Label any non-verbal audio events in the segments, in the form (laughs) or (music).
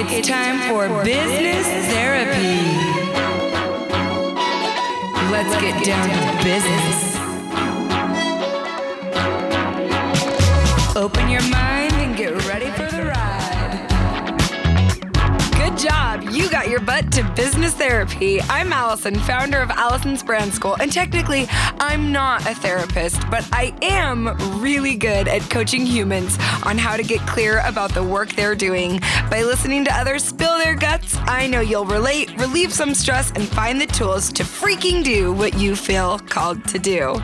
It's time for business therapy. Let's get down to business. Your butt to business therapy. I'm Allison, founder of Allison's Brand School, and technically, I'm not a therapist, but I am really good at coaching humans on how to get clear about the work they're doing. By listening to others spill their guts, I know you'll relate, relieve some stress, and find the tools to freaking do what you feel called to do.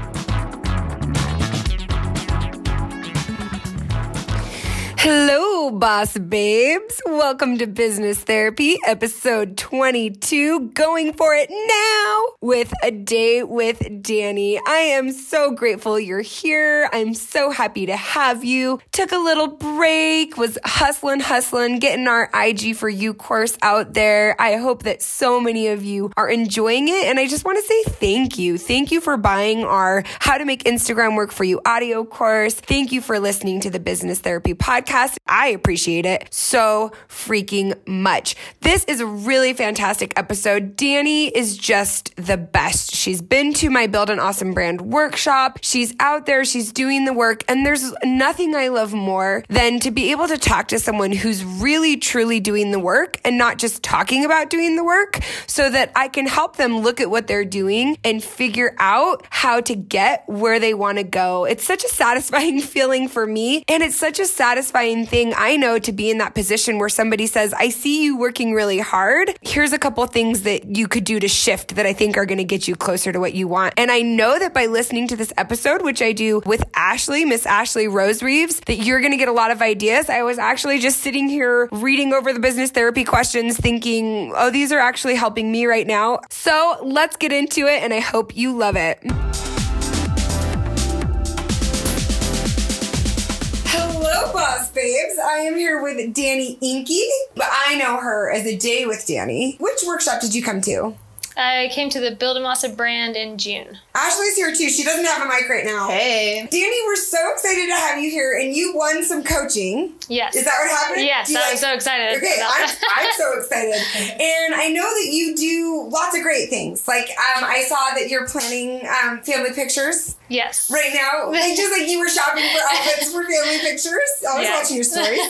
Hello, boss babes. Welcome to Business Therapy, episode 22. Going for it now with a day with Dani. I am so grateful you're here. I'm so happy to have you. Took a little break, was hustling, hustling, getting our IG for You course out there. I hope that so many of you are enjoying it. And I just want to say thank you. Thank you for buying our How to Make Instagram Work for You audio course. Thank you for listening to the Business Therapy podcast. I appreciate it so freaking much. This is a really fantastic episode. Dani is just the best. She's been to my Build an Awesome Brand workshop. She's out there, she's doing the work, and there's nothing I love more than to be able to talk to someone who's really truly doing the work and not just talking about doing the work so that I can help them look at what they're doing and figure out how to get where they want to go. It's such a satisfying (laughs) feeling for me, and it's such a satisfying thing I know to be in that position where somebody says, I see you working really hard. Here's a couple things that you could do to shift that I think are going to get you closer to what you want. And I know that by listening to this episode, which I do with Ashley, Miss Ashley Rose Reeves, that you're going to get a lot of ideas. I was actually just sitting here reading over the business therapy questions thinking, oh, these are actually helping me right now. So let's get into it. And I hope you love it. Boss babes. I am here with Dani Inky, but I know her as a day with Dani. Which workshop did you come to? I came to the Build a Awesome brand in June. Ashley's here too. She doesn't have a mic right now. Hey. Dani, we're so excited to have you here, and you won some coaching. Yes. Is that what happened? Yes, I'm like- so excited. Okay, I'm. I'm so (laughs) excited. And I know that you do lots of great things. Like, um, I saw that you're planning um, family pictures yes. right now. (laughs) Like, just like you were shopping for outfits for family pictures. I was Yeah. watching your stories.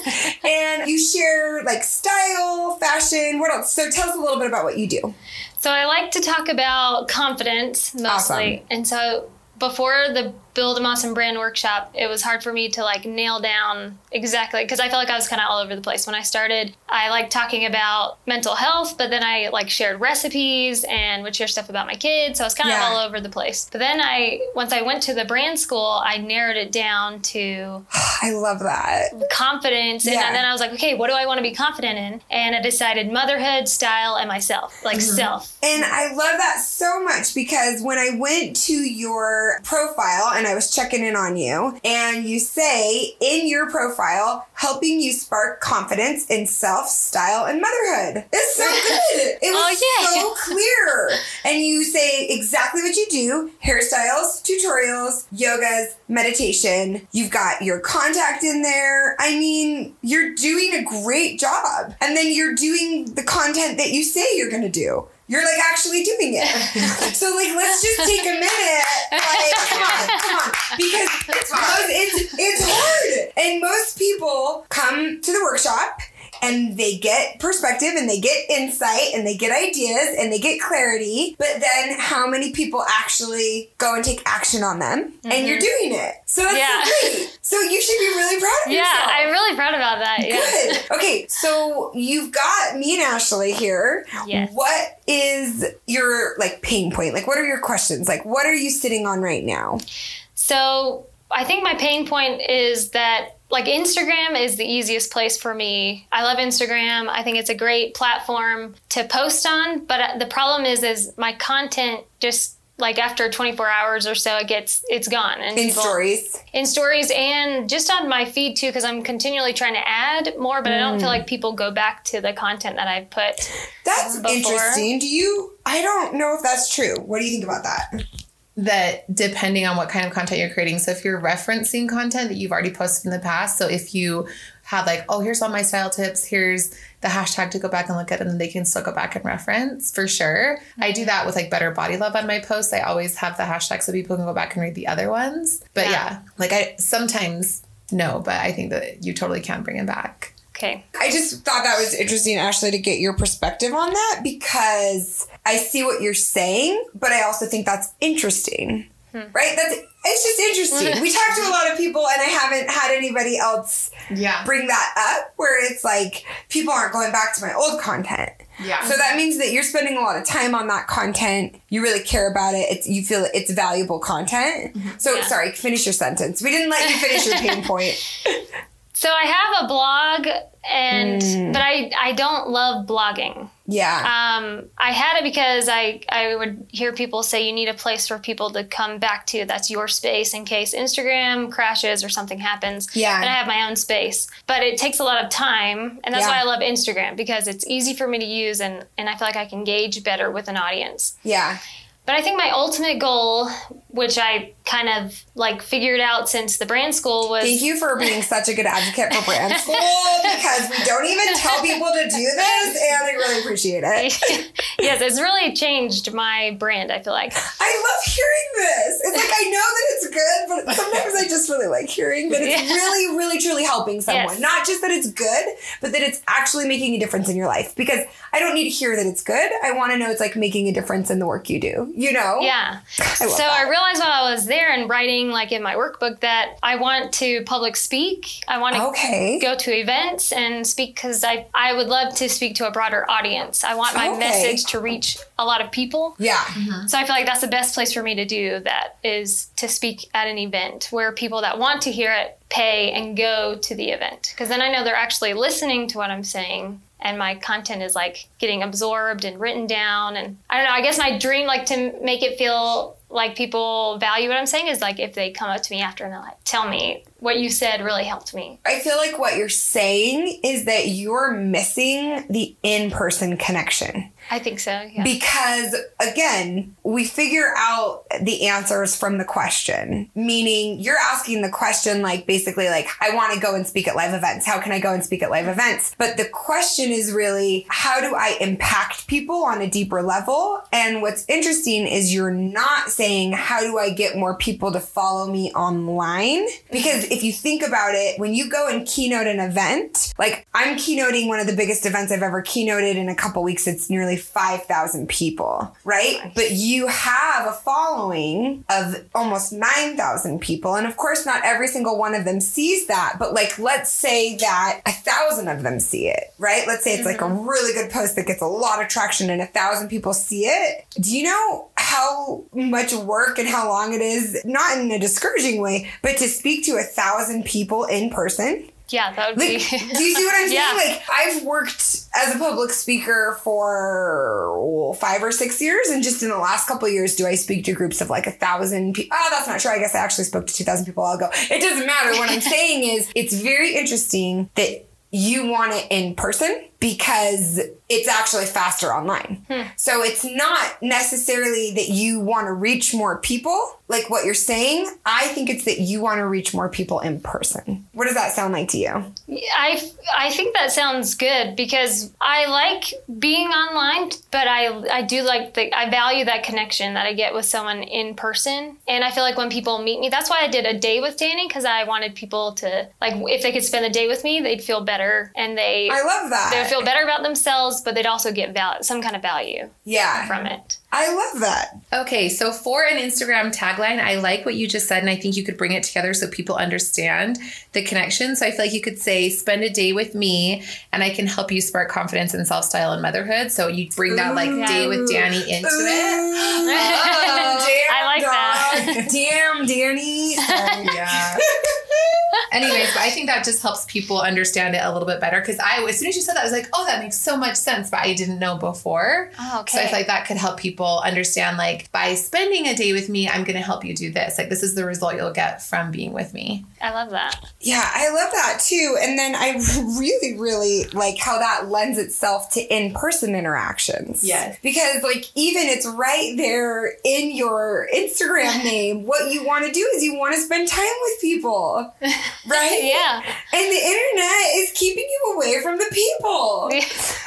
(laughs) and you share like style, fashion. What else? So tell us a little bit about what you do. So I like to talk about confidence mostly. Awesome. And so before the Build a Awesome brand workshop, it was hard for me to like nail down exactly because I felt like I was kind of all over the place. When I started, I liked talking about mental health, but then I like shared recipes and would share stuff about my kids. So I was kind of Yeah. all over the place. But then I, once I went to the brand school, I narrowed it down to (sighs) I love that. confidence and Yeah. then i was like okay what do i want to be confident in and i decided motherhood style and myself like Mm-hmm. self And I love that so much because when I went to your profile and I was checking in on you, and you say in your profile, helping you spark confidence in self, style, and motherhood. It's so (laughs) good. It was Oh, yeah. so clear. And you say exactly what you do hairstyles, tutorials, yogas, meditation. You've got your contact in there. I mean, you're doing a great job. And then you're doing the content that you say you're going to do. You're like actually doing it. (laughs) so like let's just take a minute. Like come on, come on. Because it's hard. It's, it's hard. And most people come to the workshop and they get perspective and they get insight and they get ideas and they get clarity. But then how many people actually go and take action on them? And you're mhm. doing it. So that's Yeah. great. So you should be really proud of yeah yourself. i'm really proud about that yeah Good. (laughs) Okay, so you've got me and Ashley here. Yes. What is your like pain point? Like what are your questions? Like what are you sitting on right now? so i think my pain point is that like instagram is the easiest place for me i love instagram i think it's a great platform to post on but uh, the problem is is my content just like after 24 hours or so it gets it's gone and In people- stories. in stories and just on my feed too because i'm continually trying to add more but i don't feel like people go back to the content that i've put That's Before. interesting. Do you I don't know if that's true. What do you think about that? That depending on what kind of content you're creating. So if you're referencing content that you've already posted in the past, so if you have like, oh, here's all my style tips. Here's the hashtag to go back and look at, and then they can still go back and reference for sure. I do mm-hmm. that with like better body love on my posts. I always have the hashtag so people can go back and read the other ones. But Yeah. yeah, like I sometimes no, but I think that you totally can bring it back. Okay. I just thought that was interesting, Ashley, to get your perspective on that because I see what you're saying, but I also think that's interesting. Hmm. Right? That's it's just interesting. (laughs) we talked to a lot of people and I haven't had anybody else Yeah. bring that up where it's like people aren't going back to my old content. Yeah. So that means that you're spending a lot of time on that content. You really care about it. It's you feel it's valuable content. Mm-hmm. So Yeah. sorry, finish your sentence. We didn't let you finish your pain (laughs) point. So I have a blog, and Mm. but I I don't love blogging. Yeah. Um, I had it because I I would hear people say you need a place for people to come back to. That's your space in case Instagram crashes or something happens. Yeah. And I have my own space, but it takes a lot of time, and that's Yeah. why I love Instagram because it's easy for me to use, and and I feel like I can engage better with an audience. yeah. But I think my ultimate goal, which I kind of like figured out since the brand school, was Thank you for being such a good advocate for brand (laughs) school because we don't even tell people to do this and I really appreciate it. (laughs) yes, it's really changed my brand. I feel like. I love hearing this. It's like I know that it's good, but sometimes I just really like hearing that it's (laughs) Yeah. really, really, truly helping someone. Yes. Not just that it's good, but that it's actually making a difference in your life. Because I don't need to hear that it's good. I want to know it's like making a difference in the work you do. You know? Yeah. I so I that. Realized while I was there and writing like in my workbook that I want to public speak. I want to Okay. go to events and speak because I I would love to speak to a broader audience. I want my Okay. message to reach a lot of people. Yeah. Mm-hmm. So I feel like that's the best place for me to do that is to speak at an event where people that want to hear it pay and go to the event because then I know they're actually listening to what I'm saying and my content is like getting absorbed and written down and I don't know I guess my dream like to make it feel like people value what I'm saying is like if they come up to me after and they're like tell me what you said really helped me. I feel like what you're saying is that you're missing the in person connection. I think so. Yeah. Because again, we figure out the answers from the question, meaning you're asking the question like basically like, I want to go and speak at live events. How can I go and speak at live events? But the question is really, how do I impact people on a deeper level? And what's interesting is you're not saying, how do I get more people to follow me online? Because if you think about it, when you go and keynote an event, like I'm keynoting one of the biggest events I've ever keynoted in a couple weeks, it's nearly 5,000 people, right? But you have a following of almost 9,000 people. And of course, not every single one of them sees that, but like, let's say that a thousand of them see it, right? Let's say it's like a mm-hmm. really good post that gets a lot of traction and a thousand people see it. Do you know how much work and how long it is? Not in a discouraging way, but to speak to a thousand people in person. Yeah, that would Like, be do you see what I'm (laughs) saying? Yeah. Like, I've worked as a public speaker for well, five or six years, and just in the last couple of years, do I speak to groups of like a thousand people? Oh, ah, that's not true. I guess I actually spoke to two thousand people. I'll go. It doesn't matter. What I'm (laughs) saying is, it's very interesting that you want it in person because it's actually faster online. Hmm. So it's not necessarily that you want to reach more people, like what you're saying. I think it's that you want to reach more people in person. What does that sound like to you? I, I think that sounds good because I like being online, but I I do like the I value that connection that I get with someone in person, and I feel like when people meet me, that's why I did a day with Dani because I wanted people to like if they could spend the day with me, they'd feel better and they I love that. Feel better about themselves, but they'd also get val- some kind of value Yeah. from it. I love that. Okay, so for an Instagram tagline, I like what you just said, and I think you could bring it together so people understand the connection. So I feel like you could say, "Spend a day with me, and I can help you spark confidence in self style and motherhood." So you bring that like Ooh. day with Dani into it. Oh, (laughs) I like that. (gasps) Damn, Dani. Sorry. (laughs) Oh, yeah. Anyways, but I think that just helps people understand it a little bit better because I, as soon as you said that, I was like, "Oh, that makes so much sense," but I didn't know before. Oh, okay. So I feel like that could help people understand, like, by spending a day with me, I'm going to help you do this. Like, this is the result you'll get from being with me. I love that. Yeah, I love that too. And then I (laughs) really, really like how that lends itself to in person interactions. Yes. Because, like, even it's right there in your Instagram (laughs) name. What you want to do is you want to spend time with people. (laughs) (laughs) right? yeah. And the internet is keeping you away from the people. (laughs)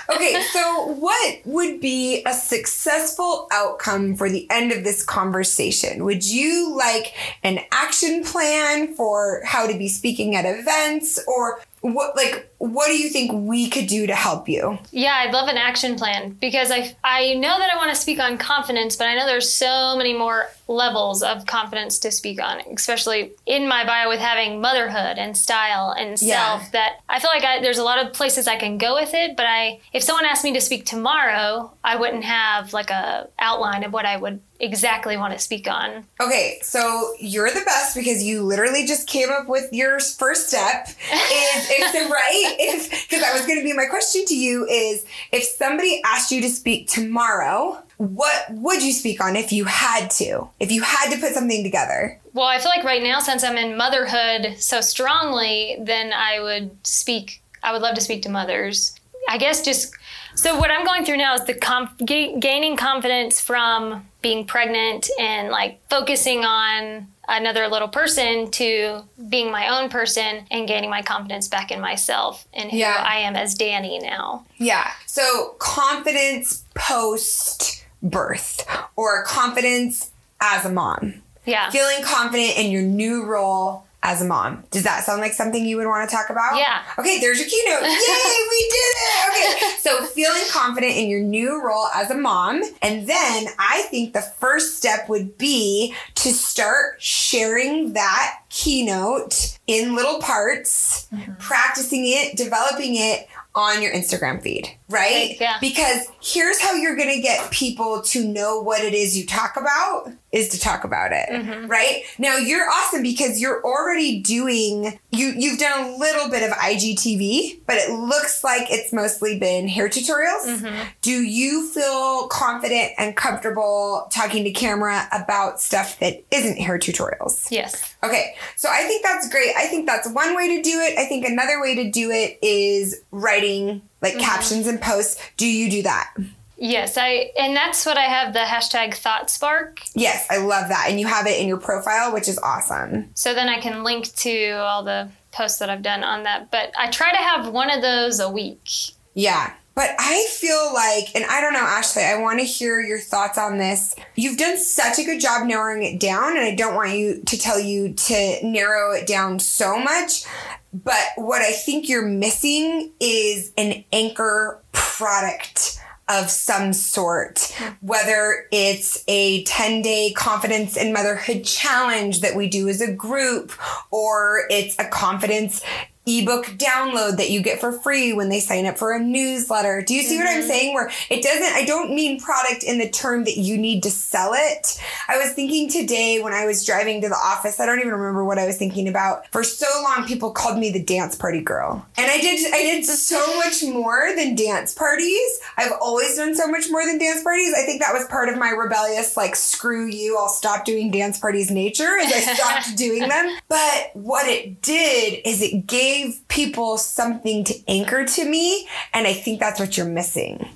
Okay, so what would be a successful outcome for the end of this conversation? Would you like an action plan for how to be speaking at events or what like what do you think we could do to help you? Yeah, I'd love an action plan because I I know that I want to speak on confidence, but I know there's so many more levels of confidence to speak on, especially in my bio with having motherhood and style and Yeah. self that I feel like I, there's a lot of places I can go with it, but I if someone asked me to speak tomorrow, I wouldn't have like a outline of what I would exactly want to speak on. Okay, so you're the best because you literally just came up with your first step. Is if the (laughs) right if because that was going to be my question to you is if somebody asked you to speak tomorrow, what would you speak on if you had to? If you had to put something together? Well, I feel like right now, since I'm in motherhood so strongly, then I would speak. I would love to speak to mothers. I guess just so what I'm going through now is the conf- ga- gaining confidence from being pregnant and like focusing on another little person to being my own person and gaining my confidence back in myself and who Yeah. I am as Dani now. Yeah. So confidence post birth or confidence as a mom. Yeah. Feeling confident in your new role as a mom. Does that sound like something you would want to talk about? Yeah. Okay, there's your keynote. (laughs) Yay, we did it. Okay. So feeling confident in your new role as a mom. And then I think the first step would be to start sharing that keynote in little parts, mm-hmm. practicing it, developing it on your Instagram feed, right? Yeah. Because here's how you're going to get people to know what it is you talk about is to talk about it, mm-hmm. right? Now you're awesome because you're already doing you you've done a little bit of IGTV, but it looks like it's mostly been hair tutorials. Mm-hmm. Do you feel confident and comfortable talking to camera about stuff that isn't hair tutorials? Yes. Okay, so I think that's great. I think that's one way to do it. I think another way to do it is writing like mm-hmm. captions and posts. Do you do that? Yes. I and that's what I have the hashtag thought spark. Yes, I love that. And you have it in your profile, which is awesome. So then I can link to all the posts that I've done on that. But I try to have one of those a week. Yeah. But I feel like, and I don't know, Ashley, I want to hear your thoughts on this. You've done such a good job narrowing it down, and I don't want you to tell you to narrow it down so much. But what I think you're missing is an anchor product of some sort, whether it's a 10 day confidence in motherhood challenge that we do as a group, or it's a confidence ebook download that you get for free when they sign up for a newsletter. Do you see what I'm mm-hmm. saying? Where it doesn't, I don't mean product in the term that you need to sell it. I was thinking today when I was driving to the office, I don't even remember what I was thinking about. For so long, people called me the dance party girl. And I did, I did so (laughs) much more than dance parties. I've always done so much more than dance parties. I think that was part of my rebellious, like, screw you, I'll stop doing dance parties nature as I stopped (laughs) doing them. But what it did is it gave people something to anchor to me. And I think that's what you're missing.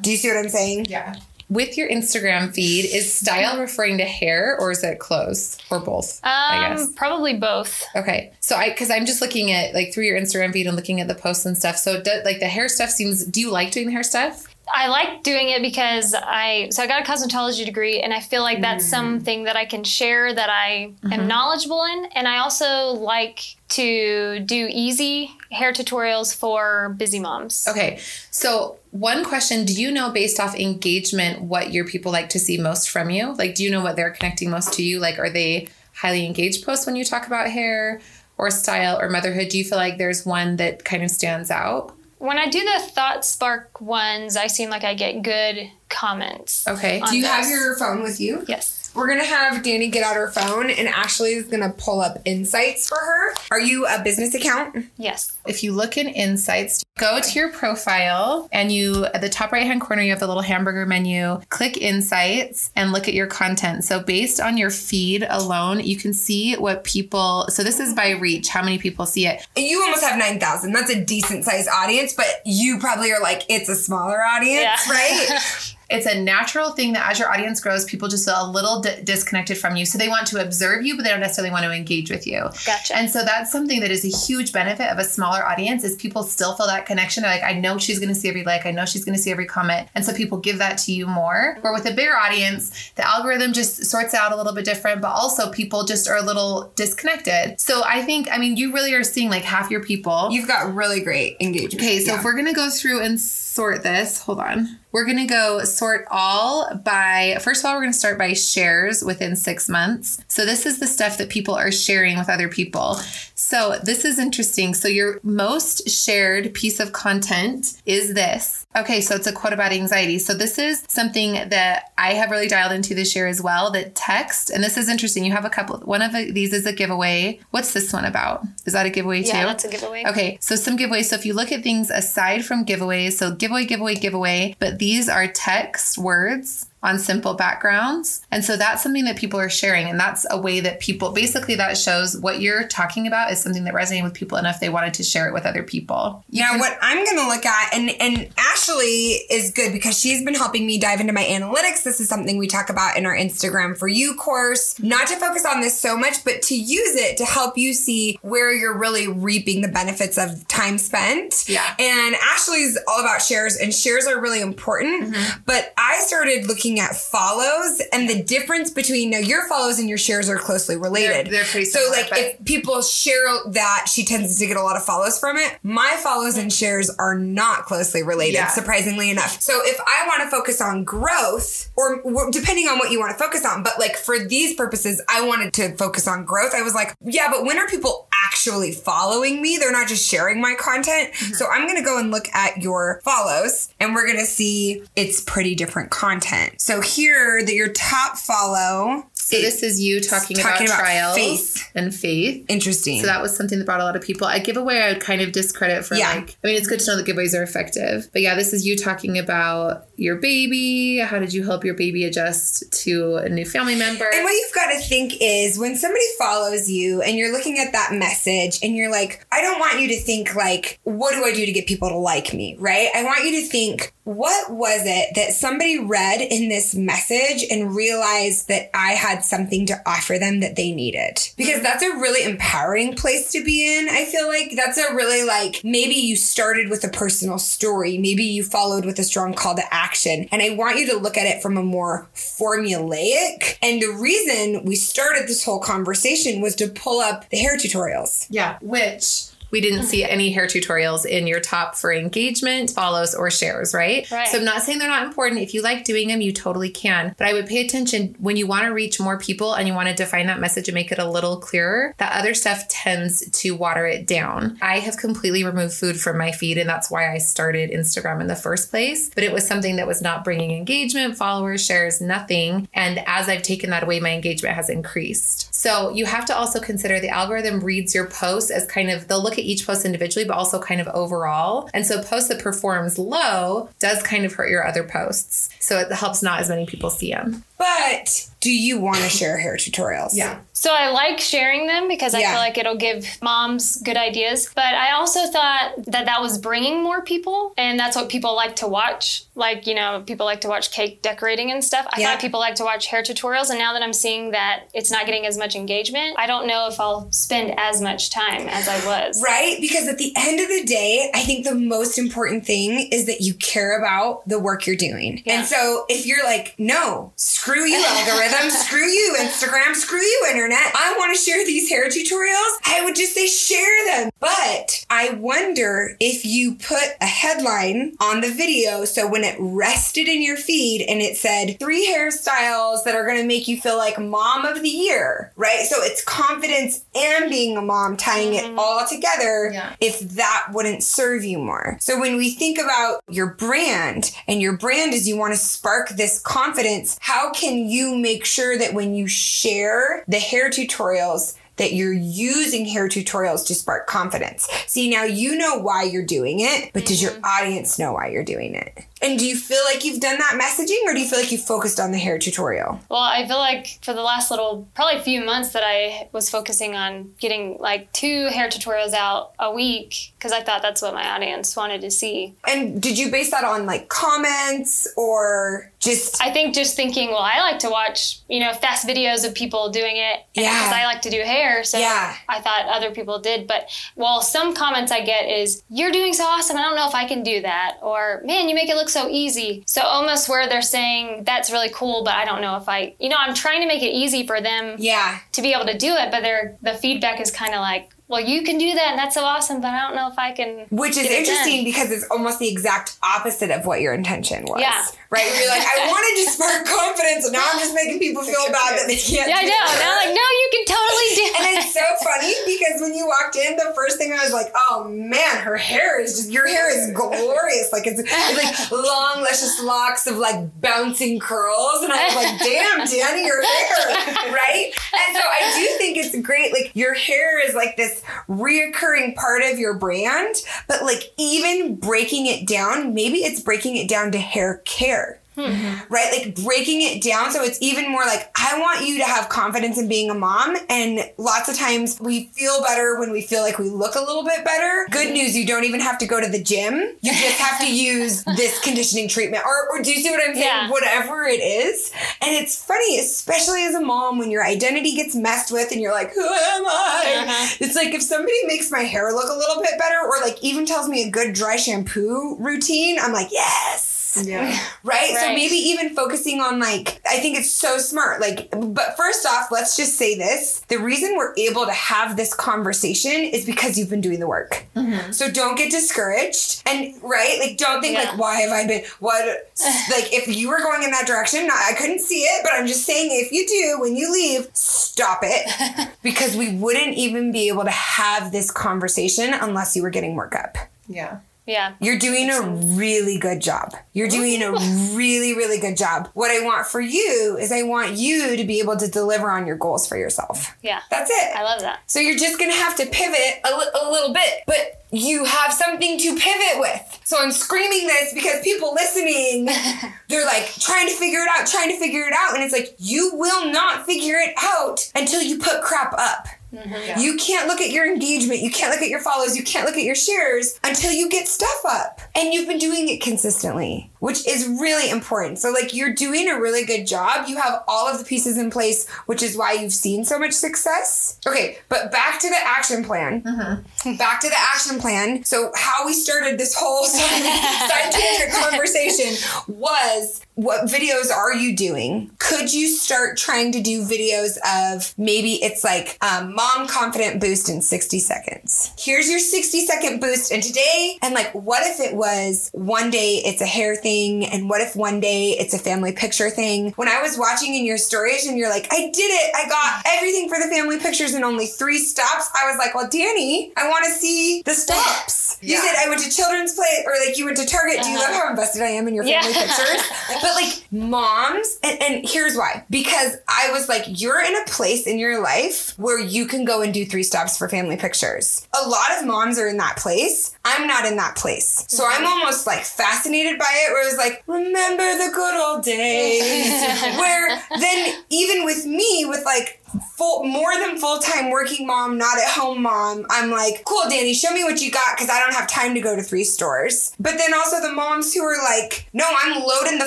Do you see what I'm saying? Yeah. With your Instagram feed, is style referring to hair or is it clothes or both? I guess. Um, probably both. Okay. So I, cause I'm just looking at like through your Instagram feed and looking at the posts and stuff. So do, like the hair stuff seems, do you like doing the hair stuff? I like doing it because I so I got a cosmetology degree and I feel like that's mm. something that I can share that I am mm-hmm. knowledgeable in and I also like to do easy hair tutorials for busy moms. Okay. So one question, do you know based off engagement what your people like to see most from you? Like do you know what they're connecting most to you? Like are they highly engaged posts when you talk about hair or style or motherhood? Do you feel like there's one that kind of stands out? When I do the thought spark ones, I seem like I get good comments. Okay. Do you have your phone with you? Yes. We're gonna have Danny get out her phone and Ashley is gonna pull up insights for her. Are you a business account? Yes. If you look in insights, go to your profile and you at the top right hand corner you have the little hamburger menu. Click insights and look at your content. So based on your feed alone, you can see what people so this is by reach, how many people see it. You almost have 9,000. That's a decent sized audience, but you probably are like, it's a smaller audience, Yeah. right? (laughs) It's a natural thing that as your audience grows, people just feel a little di- disconnected from you. So they want to observe you, but they don't necessarily want to engage with you. Gotcha. And so that's something that is a huge benefit of a smaller audience is people still feel that connection. They're like, I know she's going to see every like, I know she's going to see every comment. And so people give that to you more. Where with a bigger audience, the algorithm just sorts out a little bit different, but also people just are a little disconnected. So I think, I mean, you really are seeing like half your people. You've got really great engagement. Okay, so Yeah. if we're gonna go through and sort this, hold on. We're gonna go sort all by, first of all, we're gonna start by shares within six months. So this is the stuff that people are sharing with other people. So this is interesting. So your most shared piece of content is this. Okay, so it's a quote about anxiety. So this is something that I have really dialed into this year as well. That text, and this is interesting. You have a couple. One of these is a giveaway. What's this one about? Is that a giveaway too? yeah, that's a giveaway. Okay, so some giveaways. So if you look at things aside from giveaways, so giveaway, giveaway, giveaway, but these are text words on simple backgrounds. And so that's something that people are sharing. And that's a way that people basically that shows what you're talking about is something that resonated with people enough they wanted to share it with other people. You Now, can- what I'm going to look at, and and Ashley is good because she's been helping me dive into my analytics. This is something we talk about in our Instagram for you course. Not to focus on this so much, but to use it to help you see where you're really reaping the benefits of time spent. Yeah. And Ashley's all about shares, and shares are really important. Mm-hmm. But I started looking at follows and the difference between now your follows and your shares are closely related. They're- they're pretty so like if people share that she tends to get a lot of follows from it. My follows and shares are not closely related, Yeah. surprisingly enough. So if I want to focus on growth, or or depending on what you want to focus on, but like for these purposes, I wanted to focus on growth. I was like, yeah, but when are people actually following me? They're not just sharing my content. So mm-hmm. I'm going to go and look at your follows and we're going to see it's pretty different content. So here, that your top follow. so this is you talking, talking about, about trials faith. and faith. Interesting. So that was something that brought a lot of people. A giveaway I would kind of discredit for Yeah. like I mean it's good to know that giveaways are effective. But yeah, this is you talking about your baby. How did you help your baby adjust to a new family member? And what you've got to think is when somebody follows you and you're looking at that message and you're like, I don't want you to think like, what do I do to get people to like me, right? I want you to think, what was it that somebody read in this message and realized that I had something to offer them that they needed? Because that's a really empowering place to be in. I feel like that's a really like, maybe you started with a personal story, maybe you followed with a strong call to action. And I want you to look at it from a more formulaic. And the reason we started this whole conversation was to pull up the hair tutorials. Yeah, which we didn't see any hair tutorials in your top for engagement, follows, or shares, right? Right. So I'm not saying they're not important. If you like doing them, you totally can. But I would pay attention when you want to reach more people and you want to define that message and make it a little clearer. That other stuff tends to water it down. I have completely removed food from my feed, and that's why I started Instagram in the first place. But it was something that was not bringing engagement, followers, shares, nothing. And as I've taken that away, my engagement has increased. So you have to also consider the algorithm reads your posts as kind of, they'll look at each post individually, but also kind of overall. And so post that performs low does kind of hurt your other posts. So it helps not as many people see them. But do you want to share hair tutorials? Yeah. So I like sharing them because I Yeah. feel like it'll give moms good ideas. But I also thought that that was bringing more people, and that's what people like to watch. Like you know, people like to watch cake decorating and stuff. I Yeah. thought people like to watch hair tutorials, and now that I'm seeing that it's not getting as much engagement, I don't know if I'll spend as much time as I was. Right? Because at the end of the day, I think the most important thing is that you care about the work you're doing. Yeah. And so if you're like, no, screw you, (laughs) algorithm, screw you, Instagram, screw you, internet, I want to share these hair tutorials, I would just say share them. But I wonder if you put a headline on the video so when it rested in your feed and it said three hairstyles that are going to make you feel like mom of the year, right? So it's confidence and being a mom, tying it mm-hmm. all together Yeah. if that wouldn't serve you more. So when we think about your brand and your brand is you want to spark this confidence, how can you make sure that when you share the hair tutorials that you're using hair tutorials to spark confidence. See, now you know why you're doing it, but does your mm-hmm. audience know why you're doing it? And do you feel like you've done that messaging or do you feel like you focused on the hair tutorial? Well, I feel like for the last little, probably few months that I was focusing on getting like two hair tutorials out a week because I thought that's what my audience wanted to see. And did you base that on like comments or just I think just thinking, well, I like to watch, you know, fast videos of people doing it Yeah. because I like to do hair. So Yeah. I thought other people did. But well, some comments I get is, you're doing so awesome. I don't know if I can do that. Or, man, you make it look so easy. So almost where they're saying, that's really cool, but I don't know if I, you know, I'm trying to make it easy for them yeah. to be able to do it. But they're, the feedback is kind of like, well, you can do that and that's so awesome, but I don't know if I can. Which is get it interesting done." because it's almost the exact opposite of what your intention was. Yeah. Right? You're like, I wanted to spark (laughs) confidence, and now I'm just making people feel bad that they can't. Yeah, I do know. it. Now, like, no, you can totally do it. And it's so funny because when you walked in, the first thing I was like, "Oh man, her hair is just your hair is glorious! Like it's, it's like (laughs) long, luscious locks of like bouncing curls." And I was like, "Damn, Dani, your hair, (laughs) right?" And so I do think it's great. Like your hair is like this reoccurring part of your brand, but like even breaking it down, maybe it's breaking it down to hair care right? Like breaking it down so it's even more like, I want you to have confidence in being a mom. And lots of times we feel better when we feel like we look a little bit better. Good news, you don't even have to go to the gym. You just have to use (laughs) this conditioning treatment. Or, or do you see what I'm saying? Yeah. Whatever it is. And it's funny, especially as a mom, when your identity gets messed with and you're like, who am I? Uh-huh. It's like if somebody makes my hair look a little bit better or like even tells me a good dry shampoo routine, I'm like, yes Yeah. (laughs) right? So maybe even focusing on like, I think it's so smart. Like, but first off, let's just say this the reason we're able to have this conversation is because you've been doing the work. Mm-hmm. So don't get discouraged. And, right? Like, don't think, Yeah. like, why have I been, what, (sighs) like, if you were going in that direction, I couldn't see it, but I'm just saying, if you do, when you leave, stop it. (laughs) because we wouldn't even be able to have this conversation unless you were getting work up. Yeah. Yeah. You're doing a really good job. You're doing a (laughs) really, really good job. What I want for you is I want you to be able to deliver on your goals for yourself. Yeah. That's it. I love that. So you're just gonna have to pivot a, li- a little bit, but you have something to pivot with. So I'm screaming this because people listening, (laughs) they're like trying to figure it out, trying to figure it out. And it's like, you will not figure it out until you put crap up. Yeah. You can't look at your engagement. You can't look at your follows. You can't look at your shares until you get stuff up. And you've been doing it consistently, which is really important. So, like, you're doing a really good job. You have all of the pieces in place, which is why you've seen so much success. Okay, but back to the action plan. Mm-hmm. Back to the action plan. So, how we started this whole (laughs) side conversation was what videos are you doing? Could you start trying to do videos of maybe it's like um, mom confident boost in 60 seconds? Here's your 60 second boost. And today, and like, what if it was one day it's a hair thing? And what if one day it's a family picture thing? When I was watching in your stories and you're like, I did it, I got everything for the family pictures in only three stops, I was like, well, Dani, I want to see the stops. You Yeah. said I went to Children's Place, or like you went to Target. Do you love how invested I am in your family Yeah. pictures? (laughs) But like moms, and, and here's why. Because I was like, you're in a place in your life where you can go and do three stops for family pictures. A lot of moms are in that place. I'm not in that place. So I'm mm-hmm. almost like fascinated by it, where it was like, remember the good old days. (laughs) where then even with me, with like full more than full-time working mom, not at home mom, I'm like, cool, Dani, show me what you got because I don't have time to go to three stores. But then also the moms who are like, no, I'm loading the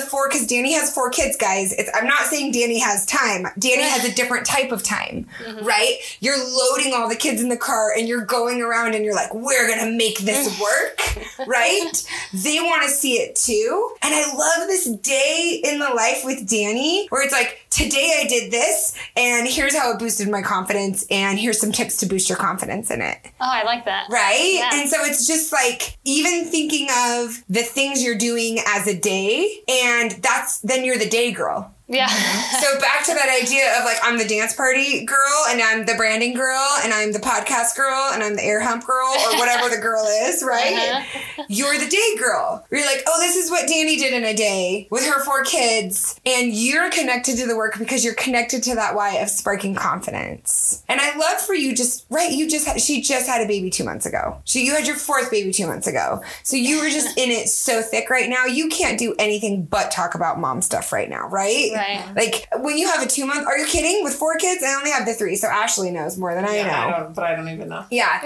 four because Dani has four kids, guys. It's, I'm not saying Dani has time. Dani has a different type of time, mm-hmm. right? You're loading all the kids in the car and you're going around and you're like, we're gonna make this work, right? They want to see it too. And I love this day in the life with Dani where it's like, today I did this and here's how it boosted my confidence and here's some tips to boost your confidence in it. Oh, I like that. Right? Yeah. And so it's just like even thinking of the things you're doing as a day and that's then you're the day girl. Yeah. (laughs) So back to that idea of like I'm the dance party girl and I'm the branding girl and I'm the podcast girl and I'm the air hump girl or whatever the girl is, (laughs) right? Uh-huh. (laughs) You're the day girl. You're like, oh, this is what Dani did in a day with her four kids. And you're connected to the work because you're connected to that why of sparking confidence. And I love for you just, right, you just, had, she just had a baby two months ago. She, you had your fourth baby two months ago. So you were just in it so thick right now. You can't do anything but talk about mom stuff right now, right? Right. Like when you have a two month, are you kidding? With four kids, I only have the three, so Ashley knows more than I Yeah, know. I don't, but I don't even know. Yeah,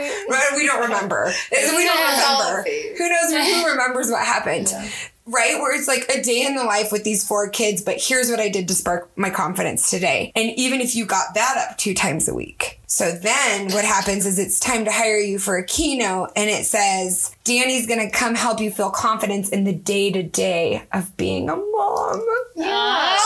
we don't remember. we don't remember. Who knows? Who (laughs) remembers what happened? Right, where it's like a day in the life with these four kids, but here's what I did to spark my confidence today. And even if you got that up two times a week. So then what happens is it's time to hire you for a keynote and it says, Dani's gonna come help you feel confidence in the day to day of being a mom. Yeah.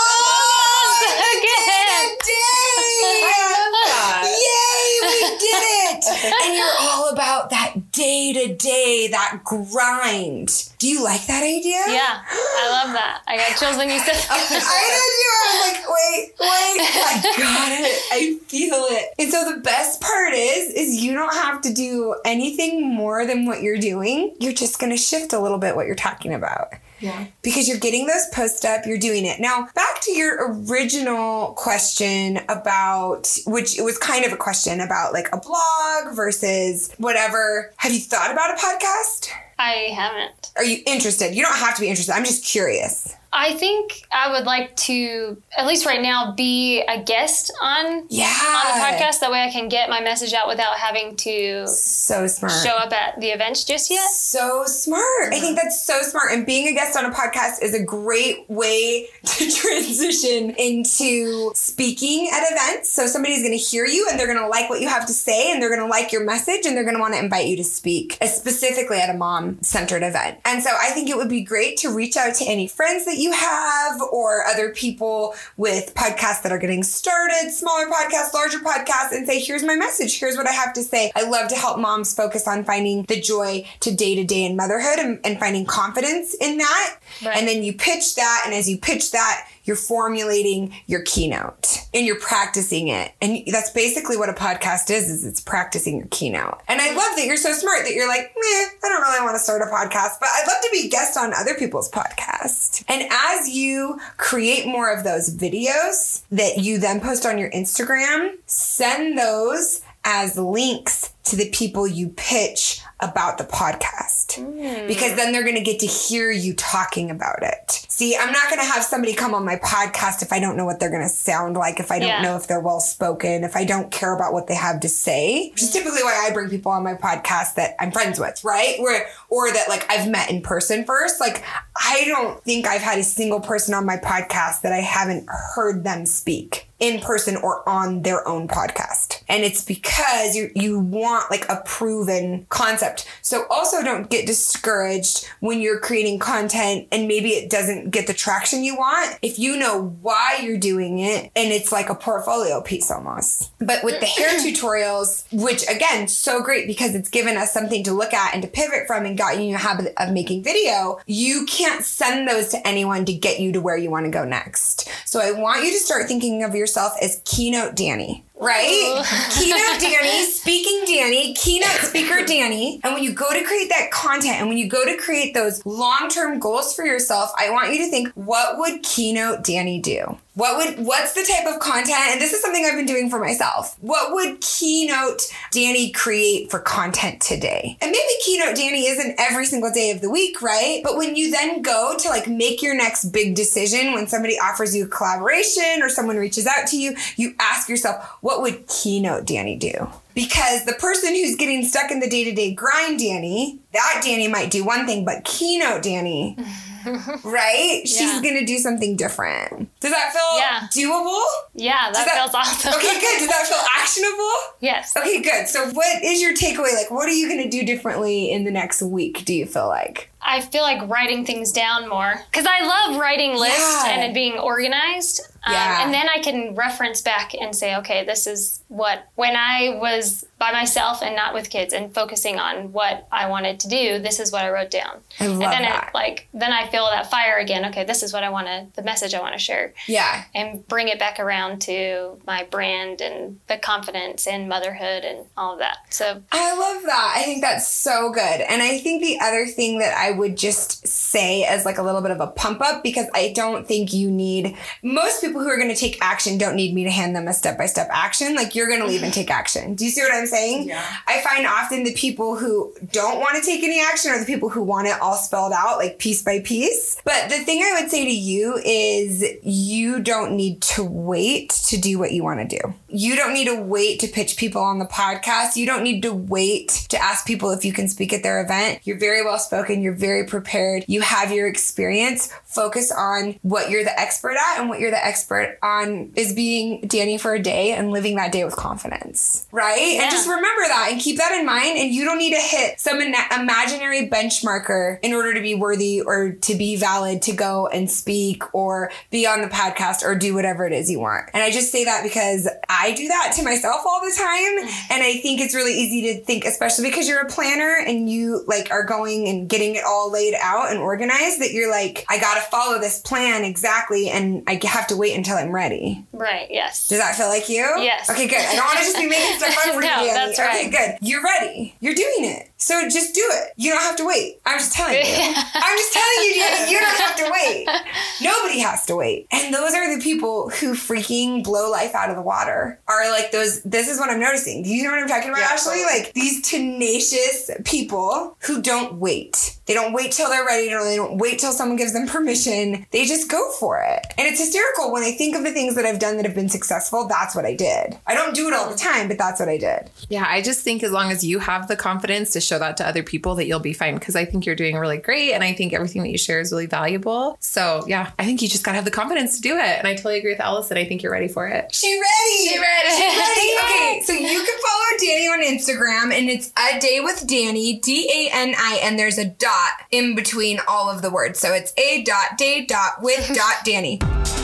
Yay, we did it! And you're all about that day to day, that grind. Do you like that idea? Yeah, I love that. I got chills when you said (laughs) that. I did too. I was like, wait, wait, I got it. I feel it. And so the best part is, is you don't have to do anything more than what you're doing. You're just gonna shift a little bit what you're talking about Yeah. because you're getting those posts up, you're doing it. Now, back to your original question about which it was kind of a question about like a blog versus whatever. Have you thought about a podcast? I haven't. Are you interested? You don't have to be interested. I'm just curious. I think I would like to, at least right now, be a guest on Yeah. on the podcast. That way, I can get my message out without having to So smart. show up at the events just yet. So smart. I think that's so smart. And being a guest on a podcast is a great way (laughs) to transition into speaking at events. So somebody's going to hear you and they're going to like what you have to say and they're going to like your message and they're going to want to invite you to speak, uh, specifically at a mom Um, centered event. And so I think it would be great to reach out to any friends that you have or other people with podcasts that are getting started, smaller podcasts, larger podcasts, and say, here's my message. Here's what I have to say. I love to help moms focus on finding the joy to day to day in motherhood and, and finding confidence in that. Right. And then you pitch that. And as you pitch that, you're formulating your keynote and you're practicing it. And that's basically what a podcast is, is it's practicing your keynote. And I love that you're so smart that you're like, meh, I don't really want to start a podcast, but I'd love to be guest on other people's podcasts. And as you create more of those videos that you then post on your Instagram, send those as links to the people you pitch about the podcast mm. because then they're going to get to hear you talking about it. See, I'm not going to have somebody come on my podcast if I don't know what they're going to sound like, if I don't Yeah. know if they're well spoken, if I don't care about what they have to say, which is typically why I bring people on my podcast that I'm friends with, right? Where, or that like I've met in person first. Like, I don't think I've had a single person on my podcast that I haven't heard them speak in person or on their own podcast. And it's because you you want like a proven concept. So also don't get discouraged when you're creating content and maybe it doesn't get the traction you want. If you know why you're doing it and it's like a portfolio piece almost. But with the hair (clears throat) tutorials, which again, so great because it's given us something to look at and to pivot from and got you in the habit of making video, you can't send those to anyone to get you to where you want to go next. So I want you to start thinking of yourself as keynote Dani. Right? keynote Dani, (laughs) speaking Danny, keynote speaker Dani. And when you go to create that content and when you go to create those long term goals for yourself, I want you to think what would keynote Dani do? What would what's the type of content? And this is something I've been doing for myself. What would keynote Dani create for content today? And maybe keynote Dani isn't every single day of the week, right? But when you then go to like make your next big decision, when somebody offers you a collaboration or someone reaches out to you, you ask yourself, what would keynote Dani do? Because the person who's getting stuck in the day to day grind, Dani, that Dani might do one thing, but keynote Dani, (laughs) right? She's Yeah. gonna do something different. Does that feel Yeah. doable? Yeah, that, that- feels awesome. Okay, good. Does that feel (laughs) actionable? yes. Okay, good. So, what is your takeaway? Like, what are you to do differently in the next week? Do you feel like? I feel like writing things down more because I love writing lists Yeah. and it being organized. Um, Yeah. And then I can reference back and say, okay, this is what, when I was by myself and not with kids and focusing on what I wanted to do, this is what I wrote down. I love and then that. it like, then I feel that fire again. Okay, this is what I want to, the message I want to share Yeah. and bring it back around to my brand and the confidence and motherhood and all of that. So I love that. I think that's so good. And I think the other thing that I would just say as like a little bit of a pump up because I don't think you need most people who are going to take action don't need me to hand them a step by step action. Like you're going to leave and take action. Do you see what I'm saying? Yeah. I find often the people who don't want to take any action are the people who want it all spelled out like piece by piece. But the thing I would say to you is you don't need to wait to do what you want to do. You don't need to wait to pitch people on the podcast. You don't need to wait to ask people if you can speak at their event. You're very well spoken. You're very prepared. You have your experience. Focus on what you're the expert at and what you're the expert on is being Dani for a day and living that day with confidence. Right? Yeah. And just remember that and keep that in mind. And you don't need to hit some ina- imaginary benchmarker in order to be worthy or to be valid to go and speak or be on the podcast or do whatever it is you want. And I just say that because I do that to myself all the time. Mm-hmm. And I think it's really easy to think, especially because you're a planner and you like are going and getting it all laid out and organized, that you're like, I got to follow this plan exactly. And I have to wait until I'm ready. right, yes. Does that feel like you? Yes. Okay, good. I don't want to just be making stuff up (laughs) for No, you. That's Okay, right. good. You're ready. You're doing it. So just do it. You don't have to wait. I'm just telling you. (laughs) I'm just telling you, Dani, you don't have to wait. (laughs) Nobody has to wait. And those are the people who freaking blow life out of the water. Are like those. This is what I'm noticing. Do you know what I'm talking about, Yeah, Ashley? totally. Like these tenacious people who don't wait. They don't wait till they're ready. Or they don't wait till someone gives them permission. They just go for it. And it's hysterical when I think of the things that I've done that have been successful. That's what I did. I don't do it all the time, but that's what I did. Yeah, I just think as long as you have the confidence to show that to other people, that you'll be fine. Because I think you're doing really great, and I think everything that you share is really valuable. So yeah, I think you just gotta have the confidence to do it. And I totally agree with Allison. I think you're ready for it. She ready. She ready. She ready. (laughs) Okay, so you can follow Dani on Instagram, and it's a day with Dani, D A N I, and there's a dot in between all of the words. So it's a dot day dot with dot Dani. (laughs)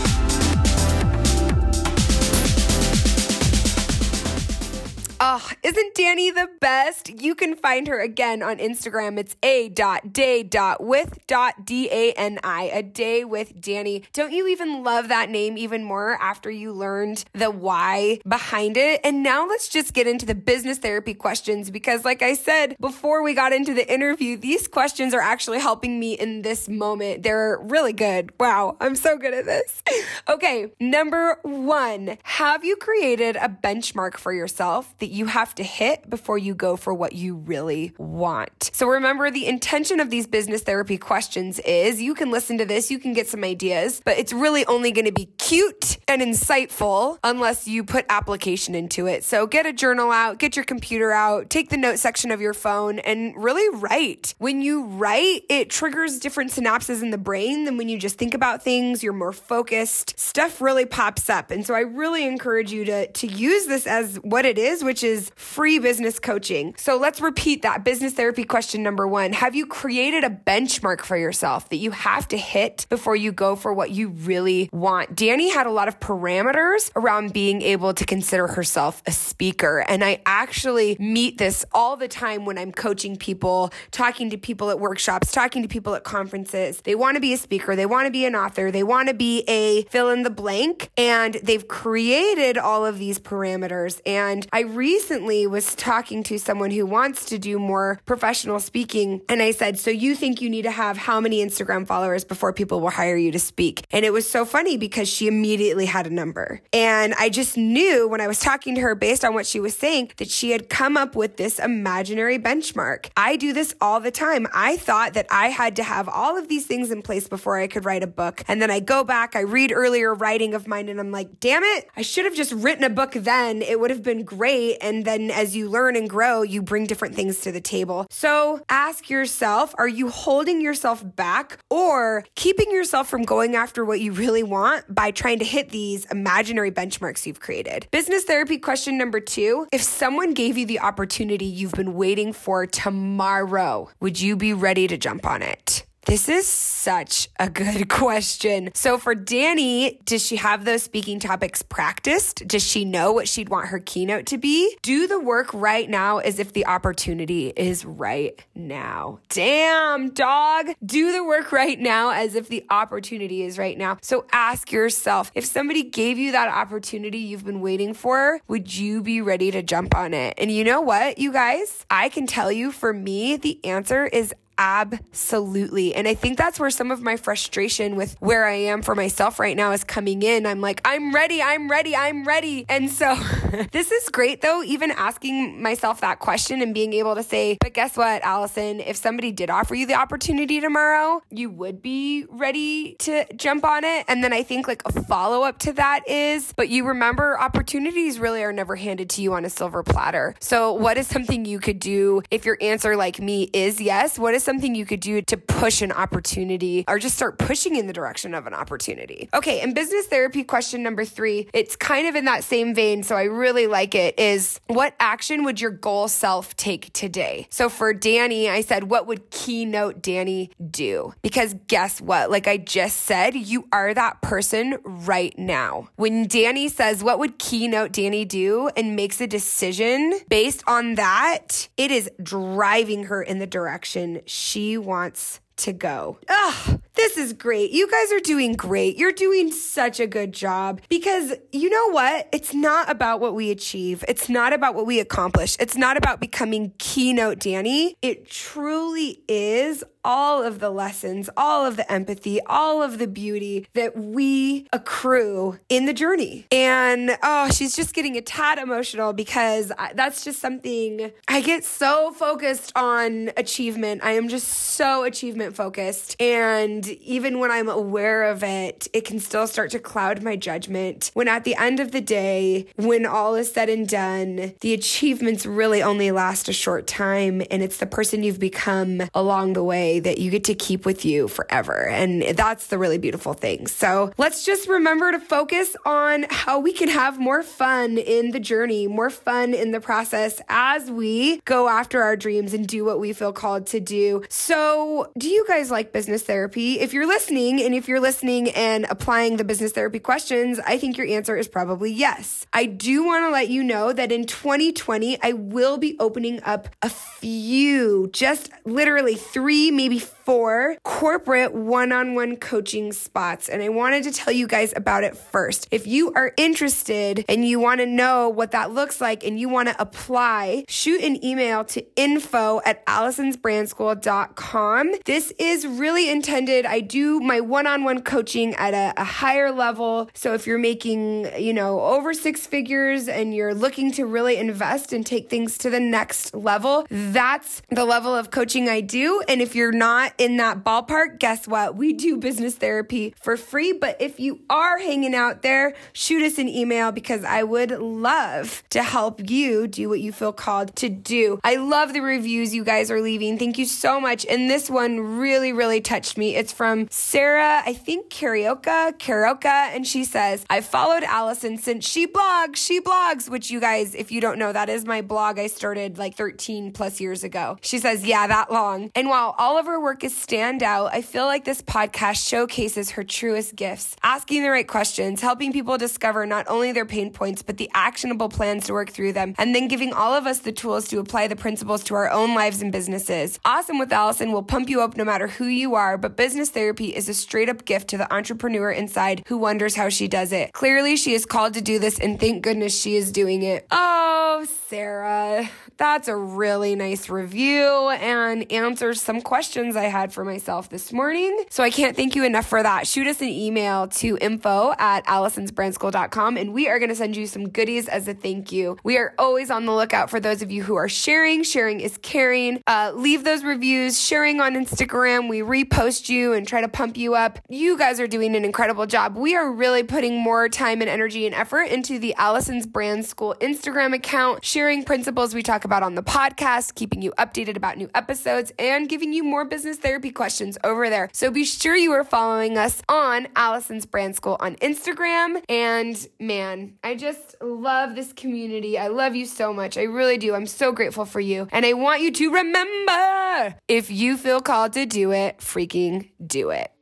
Oh, isn't Dani the best? You can find her again on Instagram. It's a day with D A N I. A day with Dani. Don't you even love that name even more after you learned the why behind it? And now let's just get into the business therapy questions because, like I said before we got into the interview, these questions are actually helping me in this moment. They're really good. Wow, I'm so good at this. (laughs) Okay, number one, have you created a benchmark for yourself that you have to hit before you go for what you really want? So remember, the intention of these business therapy questions is you can listen to this, you can get some ideas, but it's really only going to be cute and insightful unless you put application into it. So get a journal out, get your computer out, take the note section of your phone, and really write. When you write, it triggers different synapses in the brain than when you just think about things. You're more focused. Stuff really pops up. And so I really encourage you to, to use this as what it is, which is free business coaching. So let's repeat that business therapy question number one. Have you created a benchmark for yourself that you have to hit before you go for what you really want? Dani had a lot of parameters around being able to consider herself a speaker. And I actually meet this all the time when I'm coaching people, talking to people at workshops, talking to people at conferences. They want to be a speaker, they want to be an author, they want to be a fill in the blank, and they've created all of these parameters. And I recently was talking to someone who wants to do more professional speaking, and I said, So you think you need to have how many Instagram followers before people will hire you to speak? And it was so funny because she immediately had a number. And I just knew when I was talking to her based on what she was saying that she had come up with this imaginary benchmark. I do this all the time. I thought that I had to have all of these things in place before I could write a book. And then I go back, I read earlier writing of mine, and I'm like, damn it, I should have just written a book then. It would have been great. And then as you learn and grow, you bring different things to the table. So ask yourself, are you holding yourself back or keeping yourself from going after what you really want by trying to hit these imaginary benchmarks you've created? Business therapy question number two. If someone gave you the opportunity you've been waiting for tomorrow, would you be ready to jump on it? This is such a good (laughs) question. So, for Dani, does she have those speaking topics practiced? Does she know what she'd want her keynote to be? Do the work right now as if the opportunity is right now. Damn, dog. Do the work right now as if the opportunity is right now. So, ask yourself if somebody gave you that opportunity you've been waiting for, would you be ready to jump on it? And you know what, you guys? I can tell you for me, the answer is Absolutely. And I think that's where some of my frustration with where I am for myself right now is coming in. I'm like, I'm ready, I'm ready, I'm ready. And so (laughs) this is great though, even asking myself that question and being able to say, but guess what, Allison, if somebody did offer you the opportunity tomorrow, you would be ready to jump on it. And then I think like a follow up to that is, but you remember opportunities really are never handed to you on a silver platter. So what is something you could do if your answer like me is yes? What is something you could do to push an opportunity or just start pushing in the direction of an opportunity? Okay, in business therapy, question number three, it's kind of in that same vein. So I really like it is what action would your goal self take today? So for Dani, I said, what would keynote Dani do? Because guess what? Like I just said, you are that person right now. When Dani says, what would keynote Dani do and makes a decision based on that, it is driving her in the direction she wants to go. Ugh, this is great. You guys are doing great. You're doing such a good job because you know what? It's not about what we achieve. It's not about what we accomplish. It's not about becoming keynote Dani. It truly is all of the lessons, all of the empathy, all of the beauty that we accrue in the journey. And oh, she's just getting a tad emotional because that's just something I get so focused on achievement. I am just so achievement focused. And even when I'm aware of it, it can still start to cloud my judgment. When at the end of the day, when all is said and done, the achievements really only last a short time. And it's the person you've become along the way that you get to keep with you forever. And that's the really beautiful thing. So let's just remember to focus on how we can have more fun in the journey, more fun in the process as we go after our dreams and do what we feel called to do. So, do you guys like business therapy? If you're listening and if you're listening and applying the business therapy questions, I think your answer is probably yes. I do want to let you know that in 2020, I will be opening up a few, just literally three, maybe four corporate one on one coaching spots. And I wanted to tell you guys about it first. If you are interested and you want to know what that looks like and you want to apply, shoot an email to info at allisonsbrandschool.com. This is really intended. I do my one on one coaching at a, a higher level. So if you're making, you know, over six figures and you're looking to really invest and take things to the next level, that's the level of coaching I do. And if you're not in that ballpark, guess what? We do business therapy for free. But if you are hanging out there, shoot us an email because I would love to help you do what you feel called to do. I love the reviews you guys are leaving. Thank you so much. And this one really, really touched me. It's from Sarah, I think Karaoke, Karaoke, and she says, I followed Allison since she blogs, she blogs, which you guys, if you don't know, that is my blog I started like 13 plus years ago. She says, yeah, that long. And while all of her work is stand out, I feel like this podcast showcases her truest gifts, asking the right questions, helping people discover not only their pain points, but the actionable plans to work through them, and then giving all of us the tools to apply the principles to our own lives and businesses. Awesome with Allison will pump you up no matter who you are, but business therapy is a straight up gift to the entrepreneur inside who wonders how she does it. Clearly, she is called to do this, and thank goodness she is doing it. Oh, Sarah. That's a really nice review and answers some questions I had for myself this morning. So I can't thank you enough for that. Shoot us an email to info at allisonsbrandschool.com and we are going to send you some goodies as a thank you. We are always on the lookout for those of you who are sharing. Sharing is caring. Uh, leave those reviews, sharing on Instagram. We repost you and try to pump you up. You guys are doing an incredible job. We are really putting more time and energy and effort into the Allison's Brand School Instagram account, sharing principles we about on the podcast, keeping you updated about new episodes, and giving you more business therapy questions over there. So be sure you are following us on Allison's Brand School on Instagram. And man, I just love this community. I love you so much. I really do. I'm so grateful for you. And I want you to remember if you feel called to do it, freaking do it.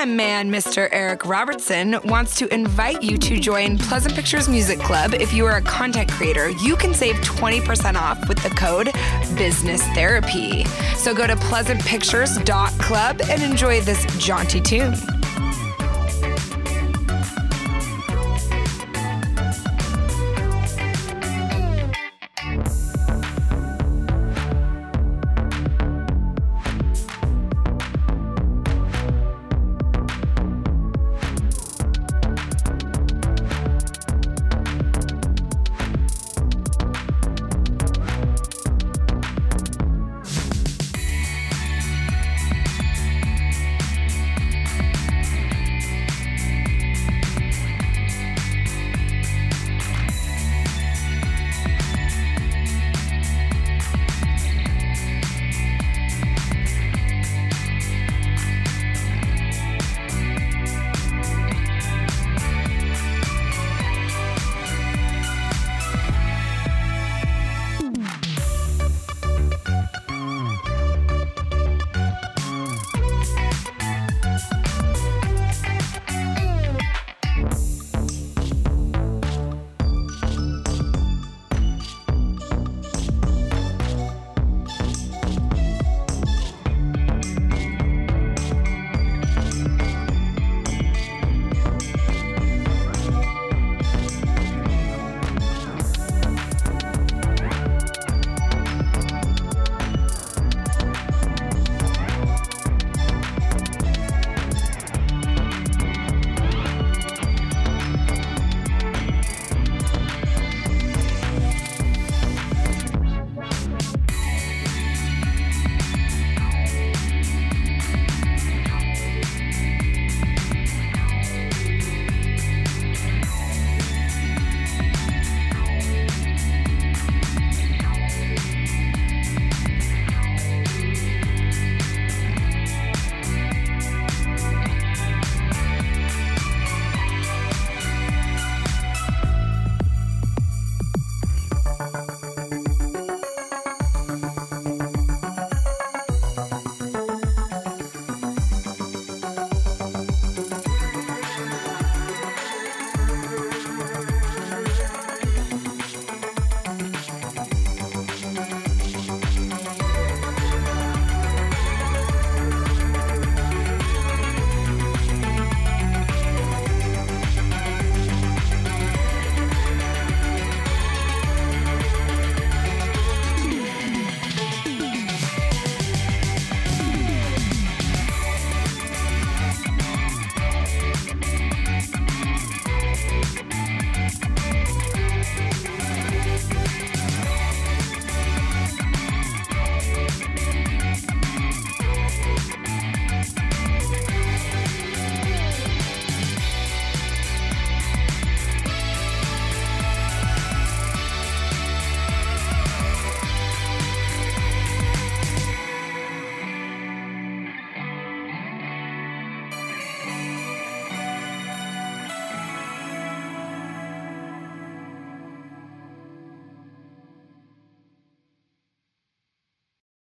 My man, Mr. Eric Robertson, wants to invite you to join Pleasant Pictures Music Club. If you are a content creator, you can save 20% off with the code Business Therapy. So go to pleasantpictures.club and enjoy this jaunty tune.